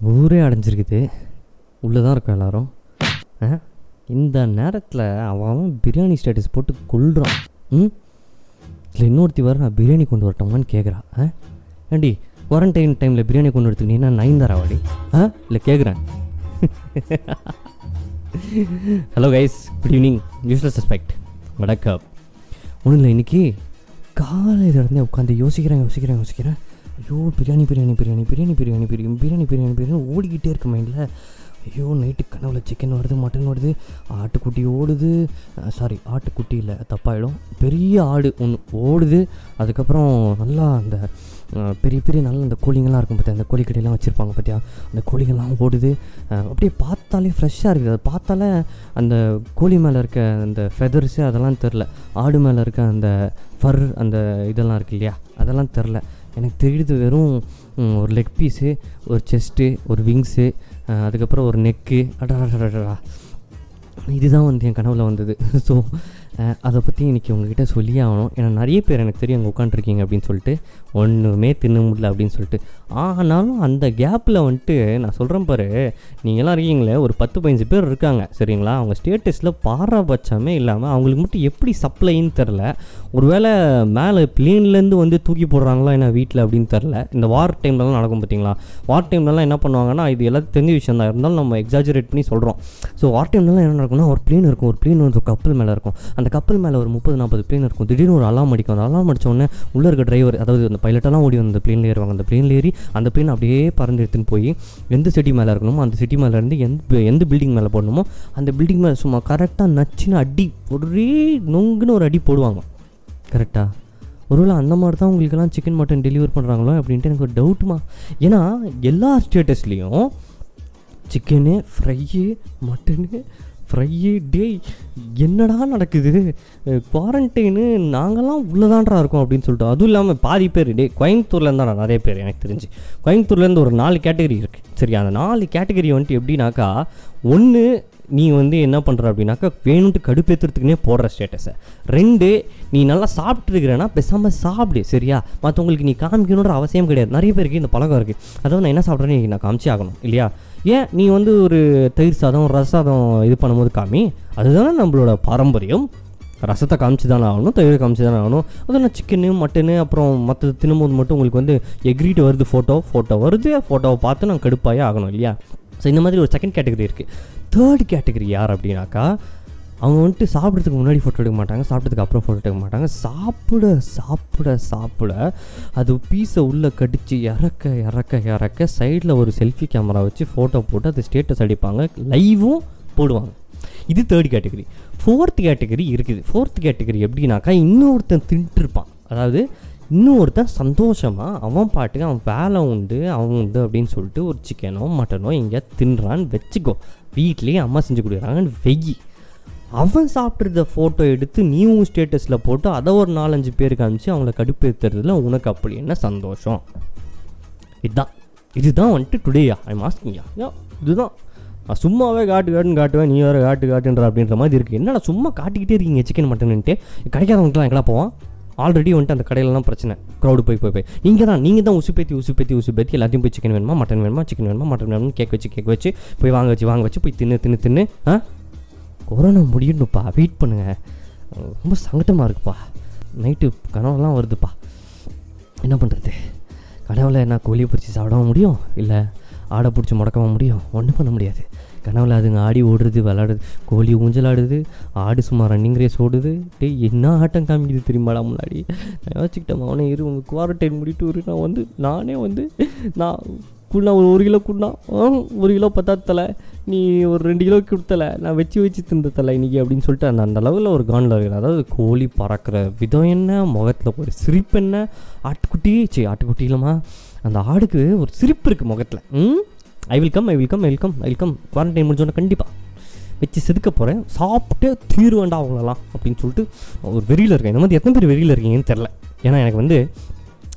ஊரே அடைஞ்சிருக்குது. உள்ளே தான் இருக்கோம் எல்லாரும். ஆ? இந்த நேரத்தில் அவன் அவன் பிரியாணி ஸ்டேட்டஸ் போட்டு கொள்கிறான் ம்? இல்லை இன்னொருத்தி வர நான் பிரியாணி கொண்டு வரட்டோமான்னு கேட்குறான் ஆ? ஏண்டி குவாரண்டைன் டைமில் பிரியாணி கொண்டு எடுத்துக்கிட்டீங்கன்னா நைன் தராவாடி ஆ? இல்லை கேட்குறேன் hello guys good evening useless suspect வணக்கம். ஒன்றும் இல்லை இன்றைக்கி காலையில் இருந்தே உட்காந்து யோசிக்கிறேன் யோசிக்கிறேன் யோசிக்கிறேன். ஐயோ பிரியாணி பிரியாணி பிரியாணி பிரியாணி பிரியாணி பிரியாணி பிரியாணி பிரியாணி பிரியாணி ஓடிக்கிட்டே இருக்கு மைண்டில் ஐயோ நைட்டு கனவுல சிக்கன் வருது மட்டன் வருது ஆட்டுக்குட்டி ஓடுது. சாரி ஆட்டுக்குட்டி இல்லை தப்பாயிடும். பெரிய ஆடு ஒன்று ஓடுது. அதுக்கப்புறம் நல்லா அந்த பெரிய பெரிய நல்ல அந்த கோழிங்கெல்லாம் இருக்கும் பார்த்தியா அந்த கோழிக்கடையெல்லாம் வச்சுருப்பாங்க பார்த்தியா அந்த கோழிங்கெல்லாம் ஓடுது. அப்படியே பார்த்தாலே ஃப்ரெஷ்ஷாக இருக்குது. அது பார்த்தாலே அந்த கோழி மேலே இருக்க அந்த ஃபெதர்ஸு அதெல்லாம் தெரில ஆடு மேலே இருக்க அந்த ஃபர் அந்த இதெல்லாம் இருக்கு இல்லையா? அதெல்லாம் தெரில எனக்கு தெரியுது வெறும் ஒரு லெக் பீஸு ஒரு செஸ்ட்டு ஒரு விங்ஸு அதுக்கப்புறம் ஒரு நெக்கு அடா இதுதான் வந்து என் கனவில் வந்தது. ஸோ அதை பற்றி இன்றைக்கி உங்ககிட்ட சொல்லியே ஆகணும். ஏன்னா நிறைய பேர் எனக்கு தெரியும் அங்கே உட்காந்துருக்கீங்க அப்படின்னு சொல்லிட்டு. ஒன்றுமே தின்ன முடியல அப்படின்னு சொல்லிட்டு. ஆனாலும் அந்த கேப்பில் வந்துட்டு நான் சொல்கிறேன் பாரு நீங்களாம் இருக்கீங்களே ஒரு பத்து பதினஞ்சு பேர் இருக்காங்க சரிங்களா? அவங்க ஸ்டேட்டஸில் பாரபட்சமே இல்லாமல் அவங்களுக்கு மட்டும் எப்படி சப்ளைன்னு தெரில ஒருவேளை மேலே பிளேன்லேருந்து வந்து தூக்கி போடுறாங்களா என்ன வீட்டில் அப்படின்னு தெரில இந்த வார் டைம்லலாம் நடக்கும் பார்த்தீங்களா வார் டைம்லலாம் என்ன பண்ணுவாங்கன்னா இது எல்லாத்தையும் தெரிஞ்ச விஷயம் தான். இருந்தாலும் நம்ம எக்ஸாஜரேட் பண்ணி சொல்கிறோம் ஸோ வார் டைம்லலாம் என்ன நடக்கும்னா ஒரு பிளேன் இருக்கும். ஒரு பிளேன் வந்து ஒரு கப்பல் மேலே இருக்கும். அந்த கப்பல் மேலே ஒரு முப்பது நாற்பது பிளேன் இருக்கும். திடீர்னு ஒரு அலாம் அடிக்கும். அந்த அலாம் அடித்தோடனே உள்ள உள்ளே இருக்க டிரைவர் அதாவது அந்த பைலட்டெல்லாம் ஓடி வந்து அந்த பிளேனில் ஏறுவாங்க. அந்த பிளேனில் ஏறி அந்த பிளேன் அப்படியே பறந்து எடுத்துன்னு போய் எந்த சிட்டி மேலே இருக்கணுமோ அந்த சிட்டி மேலே இருந்து எந்த எந்த பில்டிங் மேலே போடணுமோ அந்த பில்டிங் மேலே சும்மா கரெக்டாக நச்சுன்னு அடி ஒரே நொங்குன்னு ஒரு அடி போடுவாங்க. கரெக்டாக ஒருவேளை அந்த மாதிரி தான் உங்களுக்கெல்லாம் சிக்கன் மட்டன் டெலிவர் பண்ணுறாங்களோ அப்படின்ட்டு எனக்கு ஒரு டவுட்டுமா ஏன்னா எல்லா ஸ்டேட்டஸ்லேயும் சிக்கனு ஃப்ரையு மட்டனு ஃப்ரையே டேய் என்னடா நடக்குது? குவாரண்டைனு நாங்கள்லாம் உள்ளதான்றா இருக்கோம் அப்படின்னு சொல்லிட்டு அதுவும் இல்லாமல் பாதி பேர் டே கோயம்புத்தூர்லேருந்து தான் நிறைய பேர் எனக்கு தெரிஞ்சு. கோயம்புத்தூர்லேருந்து ஒரு நாலு கேட்டகரி இருக்குது சரி அந்த நாலு கேட்டகரி வந்துட்டு எப்படின்னாக்கா ஒன்று நீ வந்து என்ன பண்ணுற அப்படின்னாக்கா வேணும்ட்டு கடுப்பேற்றுறதுக்குனே போடுற ஸ்டேட்டஸை ரெண்டு நீ நல்லா சாப்பிட்ருக்கிறேன்னா பேசாமல் சாப்பிடு சரியா? மற்றவங்களுக்கு நீ காமிக்கணுன்ற அவசியம் கிடையாது. நிறைய பேருக்கு இந்த பழக்கம் இருக்குது அதாவது நான் என்ன சாப்பிட்றேன்னு நான் காமிச்சே ஆகணும் இல்லையா? ஏன் நீ வந்து ஒரு தயிர் சாதம் ரச சாதம் இது பண்ணும்போது காமி? அதுதானே நம்மளோட பாரம்பரியம். ரசத்தை காமிச்சு தானே ஆகணும் தயிர் காமிச்சு தானே ஆகணும். அதுவும் நான் சிக்கனு மட்டனு அப்புறம் மற்ற தின்னும்போது மட்டும் உங்களுக்கு வந்து எக்ரிட்டு வருது ஃபோட்டோ ஃபோட்டோ வருது. ஃபோட்டோவை பார்த்து நான் கடுப்பாயே ஆகணும் இல்லையா? ஸோ இந்த மாதிரி ஒரு செகண்ட் கேட்டகரி இருக்குது தேர்ட் கேட்டகரி யார் அப்படின்னாக்கா அவங்க வந்துட்டு சாப்பிட்றதுக்கு முன்னாடி ஃபோட்டோ எடுக்க மாட்டாங்க சாப்பிட்டதுக்கு அப்புறம் ஃபோட்டோ எடுக்க மாட்டாங்க. சாப்பிட சாப்பிட சாப்பிட அது பீஸை உள்ளே கடித்து இறக்க இறக்க இறக்க சைடில் ஒரு செல்ஃபி கேமரா வச்சு ஃபோட்டோ போட்டு அது ஸ்டேட்டஸ் அடிப்பாங்க. லைவும் போடுவாங்க. இது தேர்ட் கேட்டகரி ஃபோர்த் கேட்டகரி இருக்குது. ஃபோர்த் கேட்டகரி எப்படின்னாக்கா இன்னொருத்தன் தின்ட்டுருப்பான். அதாவது இன்னொருத்தன் சந்தோஷமாக அவன் பாட்டுக்கு அவன் வேலை உண்டு அவன் உண்டு அப்படின்னு சொல்லிட்டு ஒரு சிக்கனோ மட்டனோ எங்கேயா தின்றான்னு வச்சுக்கோ. வீட்லேயே அம்மா செஞ்சு கொடுக்குறாங்கன்னு வெயி. அவன் சாப்பிட்றத ஃபோட்டோ எடுத்து நீயும் ஸ்டேட்டஸில் போட்டு அதை ஒரு நாலஞ்சு பேர் அனுப்பிச்சு அவங்கள கடுப்பேற்றுறதுல உனக்கு அப்படி என்ன சந்தோஷம்? இதுதான். இதுதான் வந்துட்டு டுடேயா ஐ மாஸ்கிங்யா யா இதுதான். நான் சும்மாவே காட்டு காட்டுன்னு காட்டுவேன் நீ வேறு காட்டு காட்டுன்ற அப்படின்ற மாதிரி இருக்குது என்னடா சும்மா காட்டிக்கிட்டே இருக்கீங்க சிக்கன் மட்டன்ட்டு கிடைக்காதவங்கலாம் எங்கடா போவான்? ஆல்ரெடி வந்துட்டு அந்த கடையிலலாம் பிரச்சனை. க்ரௌடு போய் போய் போய். நீங்கள் தான் நீங்கள் தான் உசுப்பேத்தி உசுப்பேத்தி உசுப்பேத்தி எல்லாத்தையும் போய் சிக்கன் வேணுமா மட்டன் வேணுமா சிக்கன் வேணுமா மட்டன் வேணுமா கேக் வச்சு கேக் வச்சு போய் வாங்க வச்சு வாங்க வச்சு போய் தின்னு தின்னு தின்னு ஆ? கொரோனா முடியணும்ப்பா. வெயிட் பண்ணுங்க. ரொம்ப சங்கட்டமாக இருக்குப்பா. நைட்டு கனவுலாம் வருதுப்பா. என்ன பண்ணுறது கனவில் என்ன கோழியை பிடிச்சி சாப்பிடவும் முடியும்? இல்லை ஆடை பிடிச்சி முடக்கவும் முடியும்? ஒன்றும் பண்ண முடியாது. கனவில் அதுங்க ஆடி ஓடுறது விளாடுது கோழி ஊஞ்சலாடுது ஆடு சும்மா ரன்னிங் ரேஸ் ஓடுது. டேய் என்ன ஆட்டம் காமிக்குது தெரியுமாடா முன்னாடி? நான் யோசிச்சுக்கிட்டேன் அவனே இரு உங்கள் குவாரண்டைன் முடிட்டு இரு நான் வந்து நானே வந்து நான் குண்ணா ஒரு ஒரு கிலோ கூடனா ஒரு கிலோ பத்தாத்தலை நீ ஒரு ரெண்டு கிலோ கொடுத்தல நான் வச்சு வச்சு தின்ற தலை அப்படின்னு சொல்லிட்டு அந்த அந்த அளவில் ஒரு கானில் இருக்கிற அதாவது கோழி பறக்கிற விதம் என்ன முகத்தில் ஒரு சிரிப்பு என்ன? ஆட்டுக்குட்டி சரி ஆட்டுக்குட்டி இல்லைம்மா. அந்த ஆடுக்கு ஒரு சிரிப்பு இருக்குது முகத்தில். ம்? I will come I will come I will come I will come quarantine முடிஞ்சோன்னே கண்டிப்பாக வச்சு செதுக்க போகிறேன் சாப்பிட்டு தீர்வேண்டா அவங்களெல்லாம் அப்படின்னு சொல்லிட்டு ஒரு வெறியில் இருக்கேன். இந்த மாதிரி எத்தனை பேர் வெறியில் இருக்கீங்கன்னு தெரில ஏன்னா எனக்கு வந்து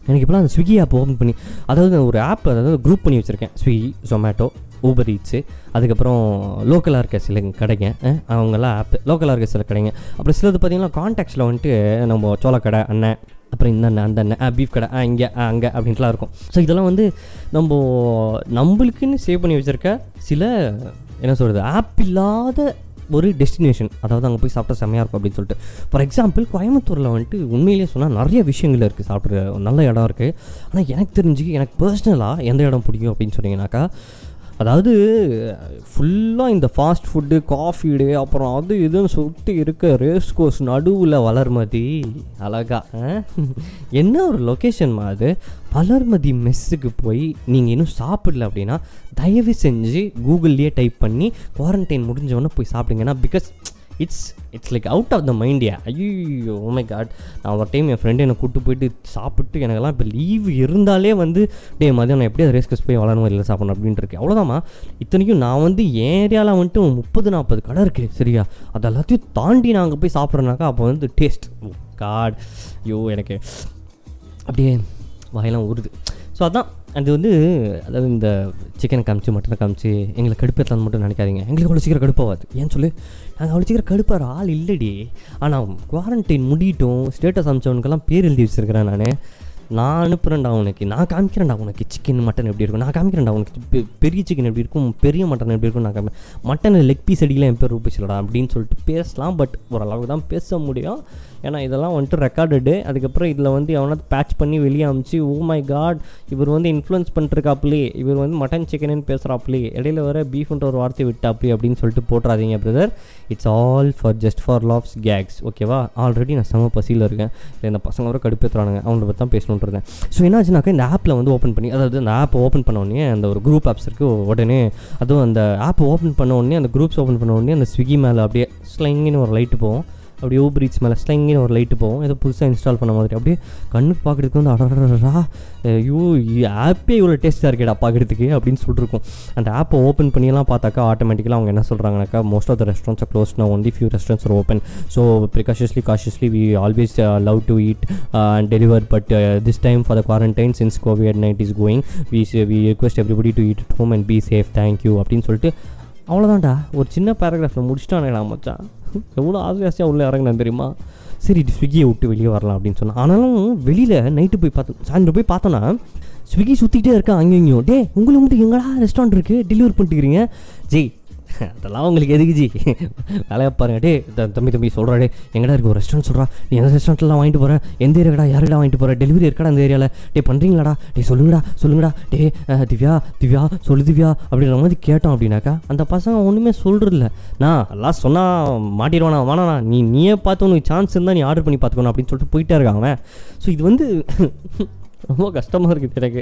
எனக்கு இப்போலாம் அந்த ஸ்விக்கி ஆப் ஓப்பன் பண்ணி அதாவது ஒரு ஆப் அதாவது குரூப் பண்ணி வச்சுருக்கேன். ஸ்விக்கி ஜொமேட்டோ ஊபர் ஈட்ஸு அதுக்கப்புறம் லோக்கலாக இருக்க சில கடைங்க அவங்கெல்லாம் ஆப் லோக்கலாக இருக்க சில கடைங்க. அப்புறம் சிலது பார்த்தீங்கன்னா கான்டாக்ட்ஸில் வந்துட்டு நம்ம சோளக்கடை அண்ணன் அப்புறம் இந்த அண்ணன் அந்த அண்ணன் பீஃப் கடை ஆ இங்கே ஆ அங்கே அப்படின்ட்டுலாம் இருக்கும். ஸோ இதெல்லாம் வந்து நம்ம நம்மளுக்குன்னு சேவ் பண்ணி வச்சுருக்க சில என்ன சொல்கிறது ஆப் இல்லாத ஒரு டெஸ்டினேஷன் அதாவது அங்கே போய் சாப்பிட்டா செம்மையாக இருக்கும் அப்படின்னு சொல்லிட்டு. ஃபார் எக்ஸாம்பிள் கோயம்புத்தூரில் வந்துட்டு உண்மையிலேயே சொன்னால் நிறைய விஷயங்கள் இருக்குது சாப்பிட்ற நல்ல இடம் இருக்குது ஆனால் எனக்கு தெரிஞ்சு எனக்கு பர்சனலாக எந்த இடம் பிடிக்கும் அப்படின்னு சொன்னீங்கன்னாக்கா அதாவது ஃபுல்லாக இந்த ஃபாஸ்ட் ஃபுட்டு காஃபிடு அப்புறம் அது இதுன்னு சுட்டு இருக்க ரேஸ் கோர்ஸ் நடுவில் வளர்மதி அழகா என்ன ஒரு லொக்கேஷன்மா அது? வளர்மதி மெஸ்ஸுக்கு போய் நீங்கள் இன்னும் சாப்பிடல அப்படின்னா தயவு செஞ்சு கூகுள்லேயே டைப் பண்ணி குவாரண்டைன் முடிஞ்சவொன்னே போய் சாப்பிடுங்கன்னா because it's it's like out of the மைண்டியா ஐயோ மை காட் நான் ஒரு டைம் என் ஃப்ரெண்டு என்னை கூப்பிட்டு போயிட்டு சாப்பிட்டு எனக்கெல்லாம் இப்போ லீவ் இருந்தாலே வந்து டே மதியம் நான் எப்படி ரேஸ்கஸ் போய் வளரணும் இல்லை சாப்பிடணும் அப்படின்ட்டு இருக்கேன் அவ்வளோதாம்மா இத்தனைக்கும் நான் வந்து என் ஏரியாவில் வந்துட்டு முப்பது நாற்பது கடை இருக்குது சரியா? அது எல்லாத்தையும் தாண்டி நான் அங்கே போய் சாப்பிட்றேனாக்கா அப்போ வந்து டேஸ்ட் காட் oh ஐயோ எனக்கு அப்படியே வாயெல்லாம் ஊறுது. ஸோ அதான் அது வந்து அதாவது இந்த சிக்கனை காமிச்சு மட்டனை காமிச்சு எங்களை கடுப்பேற்றலான்னு மட்டும் நினைக்காதீங்க. எங்களுக்கு அவ்வளோ சீக்கிரம் கடுப்பாகாது. ஏன்னு சொல்லு? நாங்கள் அவ்வளோ சீக்கிரம் கடுப்பாகிற ஆள் இல்லடி. ஆனால் குவாரண்டைன் முடியட்டும் ஸ்டேட்டஸ் அமைச்சவனுக்கெல்லாம் பேர் எழுதி வச்சிருக்கிறேன் நான். நான் அனுப்புகிறேன்டா உனக்கு. நான் காமிக்கிறேன்டா உனக்கு. சிக்கன் மட்டன் எப்படி இருக்கும்? நான் காமிக்கிறேன்டா உனக்கு. பெரிய சிக்கன் எப்படி இருக்கும்? பெரிய மட்டன் எப்படி இருக்கும் நான் காமி மட்டன் லெக் பீஸ் அடிக்கலாம் என் பேர் ரூபிச்சிலடா அப்படின்னு சொல்லிட்டு பேசலாம் பட் ஓரளவுக்கு தான் பேச முடியும். ஏன்னா இதெல்லாம் வந்துட்டு ரெக்கார்டடு அதுக்கப்புறம் இதில் வந்து எவனாவது பேட்ச் பண்ணி வெளியே அமிச்சு ஓ மை காட் இவர் வந்து இன்ஃப்ளூயன்ஸ் பண்ணிருக்காப்லே இவர் வந்து மட்டன் சிக்கனுன்னு பேசுகிறாப்லே இடையில வர பீஃப்ன்ற ஒரு வார்த்தை விட்டாப்லே அப்படின்னு சொல்லிட்டு போட்டுறாதீங்க brother it's all for just for laughs gags ஓகேவா ஆல்ரெடி நான் செம பசியில் இருக்கேன். இல்லை இந்த பசங்க வர கடுப்பேற்றுறானுங்க அவங்கள பற்றி தான் பேசணுன்ட்டு ஸோ என்னாச்சுனாக்கா இந்த ஆப்பில் வந்து ஓப்பன் பண்ணி அதாவது அந்த ஆப்பை ஓப்பன் பண்ண உடனே அந்த ஒரு குரூப் ஆப்ஸ் இருக்குது உடனே அதுவும் அந்த ஆப்பை ஓப்பன் பண்ண உடனே அந்த குரூப்ஸ் ஓப்பன் பண்ண உடனே அந்த ஸ்விக்கி மேலே அப்படியே ஸ்லைங்கின்னு ஒரு லைட்டு போகும். அப்படியே ஊபர் ஈட்ஸ் மேலே ஸ்லைங்கின்னு ஒரு லைட்டு போகும். ஏதோ புதுசாக இன்ஸ்டால் பண்ண மாதிரி. அப்படியே கண்ணுக்கு பார்க்குறதுக்கு வந்து அடடா ஐயோ ஆப்பே இவ்வளோ டேஸ்ட்டாக இருக்கேடா பார்க்குறதுக்கு அப்படின்னு சொல்லிருக்கும். அந்த ஆப்பை ஓப்பன் பண்ணியெல்லாம் பார்த்தாக்கா ஆட்டோமேட்டிக்கலாக அவங்க என்ன சொல்கிறாங்கனாக்கா most of the restaurants close நான் only few restaurants are open so precautiously cautiously we always love to eat and deliver but this time for the quarantine since Covid night is going we we request everybody to eat at home and be safe thank you அப்படின்னு சொல்லிட்டு அவ்வளோதான்டா ஒரு சின்ன பேராகிராஃபில் முடிச்சிட்டானேடா மச்சான். எவ்வளோ ஆசை உள்ளே இறங்கினேன் தெரியுமா? சரி இது ஸ்விக்கியை விட்டு வெளியே வரலாம் அப்படின்னு சொன்னான். ஆனாலும் வெளியில் நைட்டு போய் பார்த்தோம் சாயந்தரம் போய் பார்த்தோன்னா ஸ்விக்கி சுற்றிக்கிட்டே இருக்கா அங்கேயும் டே உங்களுக்கு மட்டும் எங்கடா ரெஸ்டாரண்ட் இருக்குது டெலிவரி பண்ணிட்டுக்கிறீங்க ஜெய் அதெல்லாம் உங்களுக்கு எதுக்கு ஜி? வேலையை பாருங்க டே தம்பி தம்பி சொல்கிறாடே எங்கடா இருக்கு? ஒரு ரெஸ்டாரண்ட் சொல்கிறா நீ எந்த ரெஸ்டாரண்ட்லாம் வாங்கிட்டு போகிற எந்த ஏரியாடா யாருடா வாங்கிட்டு போகிற டெலிவரி இருக்கடா அந்த ஏரியாவில் டே பண்ணுறீங்களாடா டே சொல்லுங்கடா சொல்லுங்கடா. டே திவ்யா திவ்யா சொல்லு திவ்யா அப்படின்ற மாதிரி கேட்டோம் அப்படின்னாக்கா அந்த பசங்க ஒன்றுமே சொல்கிறதில்ல நான் எல்லாம் சொன்னால் மாட்டிடுவானா? வானாண்ணா நீ நீயே பார்த்து உனக்கு சான்ஸ் இருந்தால் நீ ஆர்டர் பண்ணி பார்த்துக்கணும் அப்படின்னு சொல்லிட்டு போயிட்டே இருக்காங்க ஸோ இது வந்து ரொம்ப கஷ்டமாக இருக்குது எனக்கு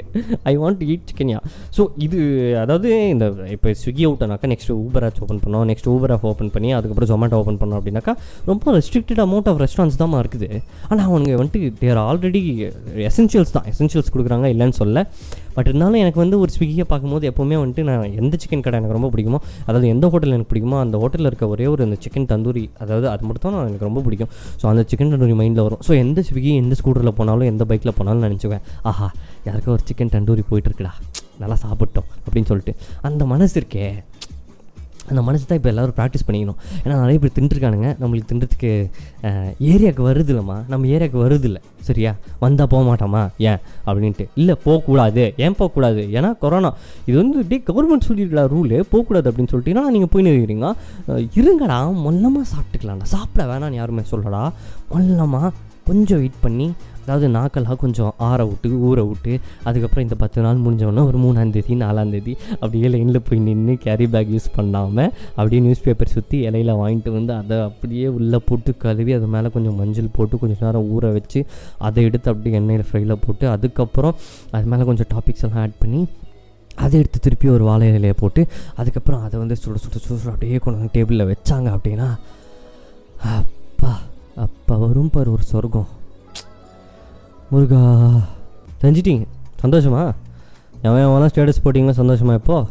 ஐ வாண்ட் டு ஈட் சிக்கன்யா ஸோ இது அதாவது இந்த இப்போ ஸ்விக்கி அவுட்டனாக்கா நெக்ஸ்ட் ஊபர் ஆப்ஸ் ஓப்பன் பண்ணோம். நெக்ஸ்ட் ஊபர் ஆப் ஓப்பன் பண்ணி அதுக்கப்புறம் ஜொமேட்டோ ஓப்பன் பண்ணோம் அப்படின்னாக்கா ரொம்ப ரெஸ்ட்ரிக்டட் அமௌண்ட் ஆஃப் ரெஸ்டாரண்ட்ஸ் தான் இருக்குது. ஆனால் அவனுங்க வந்துட்டு தேர் ஆல்ரெடி எசென்ஷியல்ஸ் தான். எசென்ஷியல்ஸ் கொடுக்குறாங்க இல்லைன்னு சொல்ல பட் இருந்தாலும் எனக்கு வந்து ஒரு ஸ்விக்கியை பார்க்கும்போது எப்போவுமே வந்துட்டு நான் எந்த சிக்கன் கடை எனக்கு ரொம்ப பிடிக்குமோ அதாவது எந்த ஹோட்டல் எனக்கு பிடிக்குமோ அந்த ஹோட்டலில் இருக்க ஒரே ஒரு அந்த சிக்கன் தந்தூரி அதாவது அது மட்டும் தான் எனக்கு ரொம்ப பிடிக்கும். ஸோ அந்த சிக்கன் தந்தூரி மைண்டில் வரும். ஸோ எந்த ஸ்விக்கி எந்த ஸ்கூட்டரில் போனாலும் எந்த பைக்கில் போனாலும் நினச்சிக்குவேன் ஆஹா யாருக்கோ ஒரு சிக்கன் தந்தூரி போயிட்டுருக்குடா நல்லா சாப்பிட்டோம் அப்படின்னு சொல்லிட்டு. அந்த மனசு இருக்கே. அந்த மனசு தான் இப்போ எல்லோரும் ப்ராக்டிஸ் பண்ணிக்கணும். ஏன்னா நிறைய பேர் தின்ட்டுருக்கானுங்க நம்மளுக்கு தின்றதுக்கு ஏரியாவுக்கு வருது இல்லைம்மா. நம்ம ஏரியாவுக்கு வருது இல்லை. சரியா? வந்தால் போக மாட்டோமா? ஏன்? அப்படின்ட்டு. இல்லை போகக்கூடாது. ஏன் போகக்கூடாது? ஏன்னா கொரோனா இது வந்து இப்படி கவர்மெண்ட் சொல்லியிருக்கா ரூலு போகக்கூடாது அப்படின்னு சொல்லிட்டீங்கன்னா நீங்கள் போய் நிற்கிறீங்க இருங்கடா. மொல்லமாக சாப்பிட்டுக்கலாம்டா. சாப்பிட வேணாம்னு யாருமே சொல்லடா. மொல்லமாக கொஞ்சம் வெயிட் பண்ணி அதாவது நாக்கெல்லாம் கொஞ்சம் ஆற விட்டு ஊற விட்டு அதுக்கப்புறம் இந்த பத்து நாள் முடிஞ்சவொடனே ஒரு மூணாந்தேதி நாலாந்தேதி அப்படியே லைனில் போய் நின்று கேரி பேக் யூஸ் பண்ணாமல் அப்படியே நியூஸ் பேப்பர் சுற்றி இலையில வாங்கிட்டு வந்து அதை அப்படியே உள்ளே போட்டு கழுவி அது மேலே கொஞ்சம் மஞ்சள் போட்டு கொஞ்சம் நேரம் ஊற வச்சு அதை எடுத்து அப்படியே எண்ணெயில் ஃப்ரையில் போட்டு அதுக்கப்புறம் அது மேலே கொஞ்சம் டாபிக்ஸ் எல்லாம் ஆட் பண்ணி அதை எடுத்து திருப்பி ஒரு வாழை இலையை போட்டு அதுக்கப்புறம் அதை வந்து சுட சுட சுட சுட அப்படியே கொண்டு வந்து டேபிளில் வச்சாங்க அப்படின்னா வரும் பார் ஒரு சொர்க்கம். முருகா செஞ்சிட்டீங்க. சந்தோஷமா? எவன் எவனா ஸ்டேட்டஸ் போட்டிங்கன்னா சந்தோஷமா இப்போ?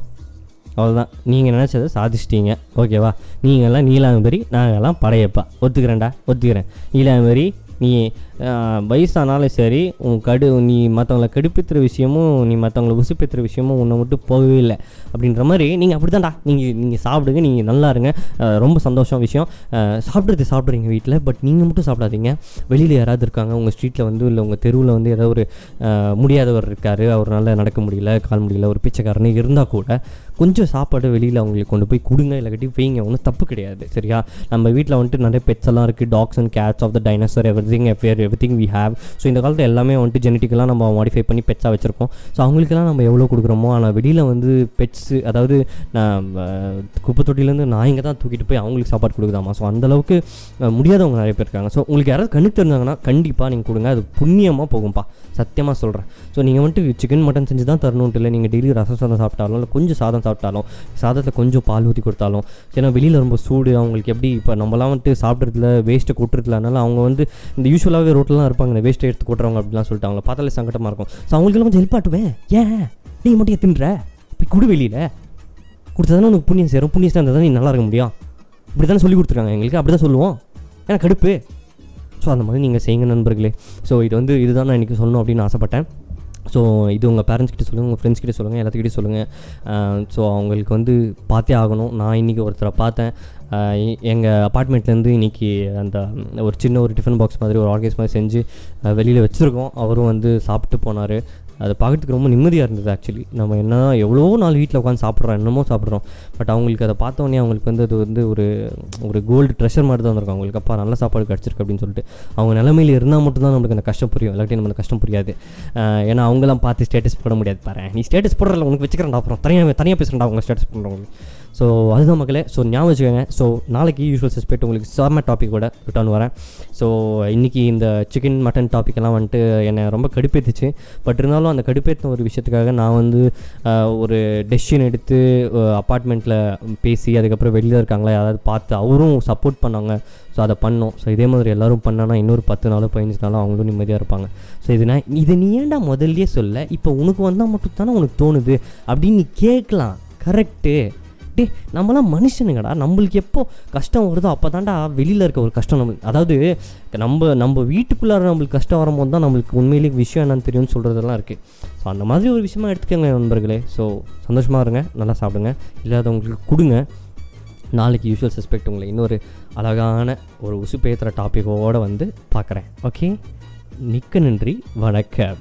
அவ்வளோதான் நீங்கள் நினச்சதை சாதிச்சிட்டீங்க. ஓகேவா நீங்கள்லாம் நீலாம்பரி நாங்கள்லாம் படையப்பா. ஒத்துக்கிறேன்டா ஒத்துக்கிறேன். நீலாம்பரி நீ வயசானாலும் சரி உன் கடு நீ மற்றவங்கள கெடுப்பித்துற விஷயமும் நீ மற்றவங்கள உசுப்பித்துற விஷயமும் உன்னை மட்டும் போகவே இல்லை. அப்படின்ற மாதிரி நீங்கள் அப்படி தான்டா நீங்கள் நீங்கள் சாப்பிடுங்க நீங்கள் நல்லா இருங்க. ரொம்ப சந்தோஷம் விஷயம். சாப்பிட்றது சாப்பிட்றீங்க வீட்டில் பட் நீங்கள் மட்டும் சாப்பிடாதீங்க. வெளியில் யாராவது இருக்காங்க உங்கள் ஸ்ட்ரீட்டில் வந்து இல்லை உங்கள் தெருவில் வந்து ஏதோ ஒரு முடியாதவர் இருக்கார் அவரால் நடக்க முடியல கால் முடியல ஒரு பிச்சைக்காரனே இருந்தால் கூட கொஞ்சம் சாப்பாடு வெளியில் அவங்களுக்கு கொண்டு போய் கொடுங்க இல்லாட்டி வைங்க. ஒன்றும் தப்பு கிடையாது சரியா? நம்ம வீட்டில் வந்துட்டு நிறைய பெட்ஸ் எல்லாம் இருக்குது dogs and cats of the dinosaur every thing எஃபியர் every thing we have so இந்த காலத்தில் எல்லாமே வந்துட்டு ஜெனட்டிக்கலாக நம்ம மாடிஃபை பண்ணி பெட்ஸாக வச்சுருக்கோம். ஸோ அவங்களுக்கெல்லாம் நம்ம எவ்வளோ கொடுக்குறோமோ ஆனால் வெளியில் வந்து பெட்ஸு அதாவது நான் குப்பை தொட்டிலேருந்து நாய்ங்க தான் தூக்கிட்டு போய் அவங்களுக்கு சாப்பாடு கொடுக்குதாமா? ஸோ அந்தளவுக்கு முடியாதவங்க நிறைய பேர் இருக்காங்க. ஸோ உங்களுக்கு யாராவது கண்ணு தெரிஞ்சாங்கன்னா கண்டிப்பாக நீங்கள் கொடுங்க. அது புண்ணியமாக போகும்ப்பா சத்தியமாக சொல்கிறேன் ஸோ நீங்கள் வந்துட்டு சிக்கன் மட்டன் செஞ்சு தான் தரணுன்ட்டு இல்லை. நீங்கள் டெய்லி ரசம் சாதம் சாப்பிட்டாலும் இல்லை கொஞ்சம் சாதம் சாப்பிட்டாலும் சாதத்தில் கொஞ்சம் பால் ஊற்றி கொடுத்தாலும் ஏன்னா வெளியில் ரொம்ப சூடு அவங்களுக்கு எப்படி இப்போ நம்மலாம் வந்துட்டு சாப்பிட்றதுல வேஸ்ட்டை கொட்டுறதுல அதனால அவங்க வந்து இந்த யூஸ்வலாகவே ரோட்லாம் இருப்பாங்க இந்த வேஸ்ட்டை எடுத்து கொட்டுறவங்க அப்படிலாம் சொல்லிட்டு அவங்கள பார்த்தாலே சங்கடமாக இருக்கும். ஸோ அவங்களுக்கெல்லாம் கொஞ்சம் ஹெல்ப் ஆட்டுவேன் ஏன்? நீ மட்டும் ஏன் தின்ற? போய் கொடு வெளியில். கொடுத்தா உனக்கு புண்ணியம் சேரும். புண்ணியம் சேர்ந்தால் தான் நீ நல்லா இருக்க முடியும். இப்படி தானே சொல்லி கொடுத்துருக்காங்க எங்களுக்கு. அப்படி தான் சொல்லுவோம். ஏன்னா கடுப்பு. ஸோ அந்த மாதிரி நீங்கள் செய்யுங்க நண்பர்களே. ஸோ இது வந்து இதுதான் நான் இன்றைக்கி சொல்லணும் அப்படின்னு ஆசைப்பட்டேன். ஸோ இது உங்கள் பேரண்ட்ஸ் கிட்ட சொல்லுங்கள் உங்கள் ஃப்ரெண்ட்ஸ் கிட்ட சொல்லுங்கள் எல்லாத்துக்கிட்டே சொல்லுங்கள் ஸோ அவங்களுக்கு வந்து பார்த்தே ஆகணும். நான் இன்றைக்கி ஒருத்தரை பார்த்தேன். எங்கள் அப்பார்ட்மெண்ட்லேருந்து இன்றைக்கி அந்த ஒரு சின்ன ஒரு டிஃபன் பாக்ஸ் மாதிரி ஒரு ஆர்கனைஸ் மாதிரி செஞ்சு வெளியில் வச்சுருக்கோம். அவரும் வந்து சாப்பிட்டு போனார். அது பார்க்குறதுக்கு ரொம்ப நிம்மதியாக இருந்தது ஆக்சுவலி நம்ம என்ன எவ்வளோ நாள் வீட்டில் உட்காந்து சாப்பிட்றோம் என்னமோ சாப்பிட்றோம். பட் அவங்களுக்கு அதை பார்த்தோன்னே அவங்களுக்கு வந்து அது வந்து ஒரு ஒரு கோல்டு ட்ரெஷர் மாதிரி தான் வந்திருக்கும். அவங்களுக்கு அப்பா நல்ல சாப்பாடு கிடச்சிருக்கு அப்படின்னு சொல்லிட்டு. அவங்க நிலமையில இருந்தால் மட்டும்தான் நம்மளுக்கு அந்த கஷ்டம் புரியும். இல்லாட்டி நம்மளுக்கு கஷ்டம் புரியாது. ஏன்னா அவங்களாம் பார்த்து ஸ்டேட்டஸ் போட முடியாது பாரு நீ ஸ்டேட்டஸ் போடுறல உனக்கு வச்சுக்கிறேன் அப்புறம் தனியாக தனியாக பேசுகிறேன்டா அவங்க ஸ்டேட்டஸ் பண்ணுறவங்களுக்கு ஸோ அதுதான் மக்களே. ஸோ ஞாபகம் வச்சுக்கோங்க. ஸோ நாளைக்கு யூஸ்வல் சஸ்பெக்ட் உங்களுக்கு செம்ம டாப்பிக்கோட ரிட்டர்ன் வரேன். ஸோ இன்றைக்கி இந்த சிக்கன் மட்டன் டாப்பிக்கெல்லாம் வந்துட்டு என்னை ரொம்ப கடுப்பேத்துச்சு. பட் இருந்தாலும் அந்த கடுப்பேற்றின ஒரு விஷயத்துக்காக நான் வந்து ஒரு டெசிஷன் எடுத்து அப்பார்ட்மெண்ட்டில் பேசி அதுக்கப்புறம் வெளியில் இருக்காங்களா யாராவது பார்த்து அவரும் சப்போர்ட் பண்ணாங்க. ஸோ அதை பண்ணோம். ஸோ இதே மாதிரி எல்லாரும் பண்ணானா இன்னொரு பத்து நாளோ பதினஞ்சு நாளோ அவங்களும் நிம்மதியாக இருப்பாங்க. ஸோ இது நான் இதை நீ ஏன்டா முதல்லையே சொல்ல? இப்போ உனக்கு வந்தால் மட்டும் தானே உனக்கு தோணுது? அப்படின்னு நீ கேட்கலாம். கரெக்டு டே நம்மளாம் மனுஷனுங்கடா. நம்மளுக்கு எப்போ கஷ்டம் வருதோ அப்போ தான்டா வெளியில் இருக்க ஒரு கஷ்டம் நம்மளுக்கு அதாவது நம்ம நம்ம வீட்டுக்குள்ளார நம்மளுக்கு கஷ்டம் வரும்போது தான் நம்மளுக்கு உண்மையிலேயே விஷயம் என்னன்னு தெரியும்னு சொல்கிறதெல்லாம் இருக்குது ஸோ அந்த மாதிரி ஒரு விஷயமா எடுத்துக்கோங்க நண்பர்களே. ஸோ சந்தோஷமாக இருங்க நல்லா சாப்பிடுங்க. இல்லாதவங்களுக்கு கொடுங்க. நாளைக்கு யூஸ்வல் சஸ்பெக்ட் உங்களை இன்னொரு அழகான ஒரு உசுப்பேத்துற டாப்பிக்கோடு வந்து பார்க்குறேன். ஓகே மிக்க நன்றி. வணக்கம்.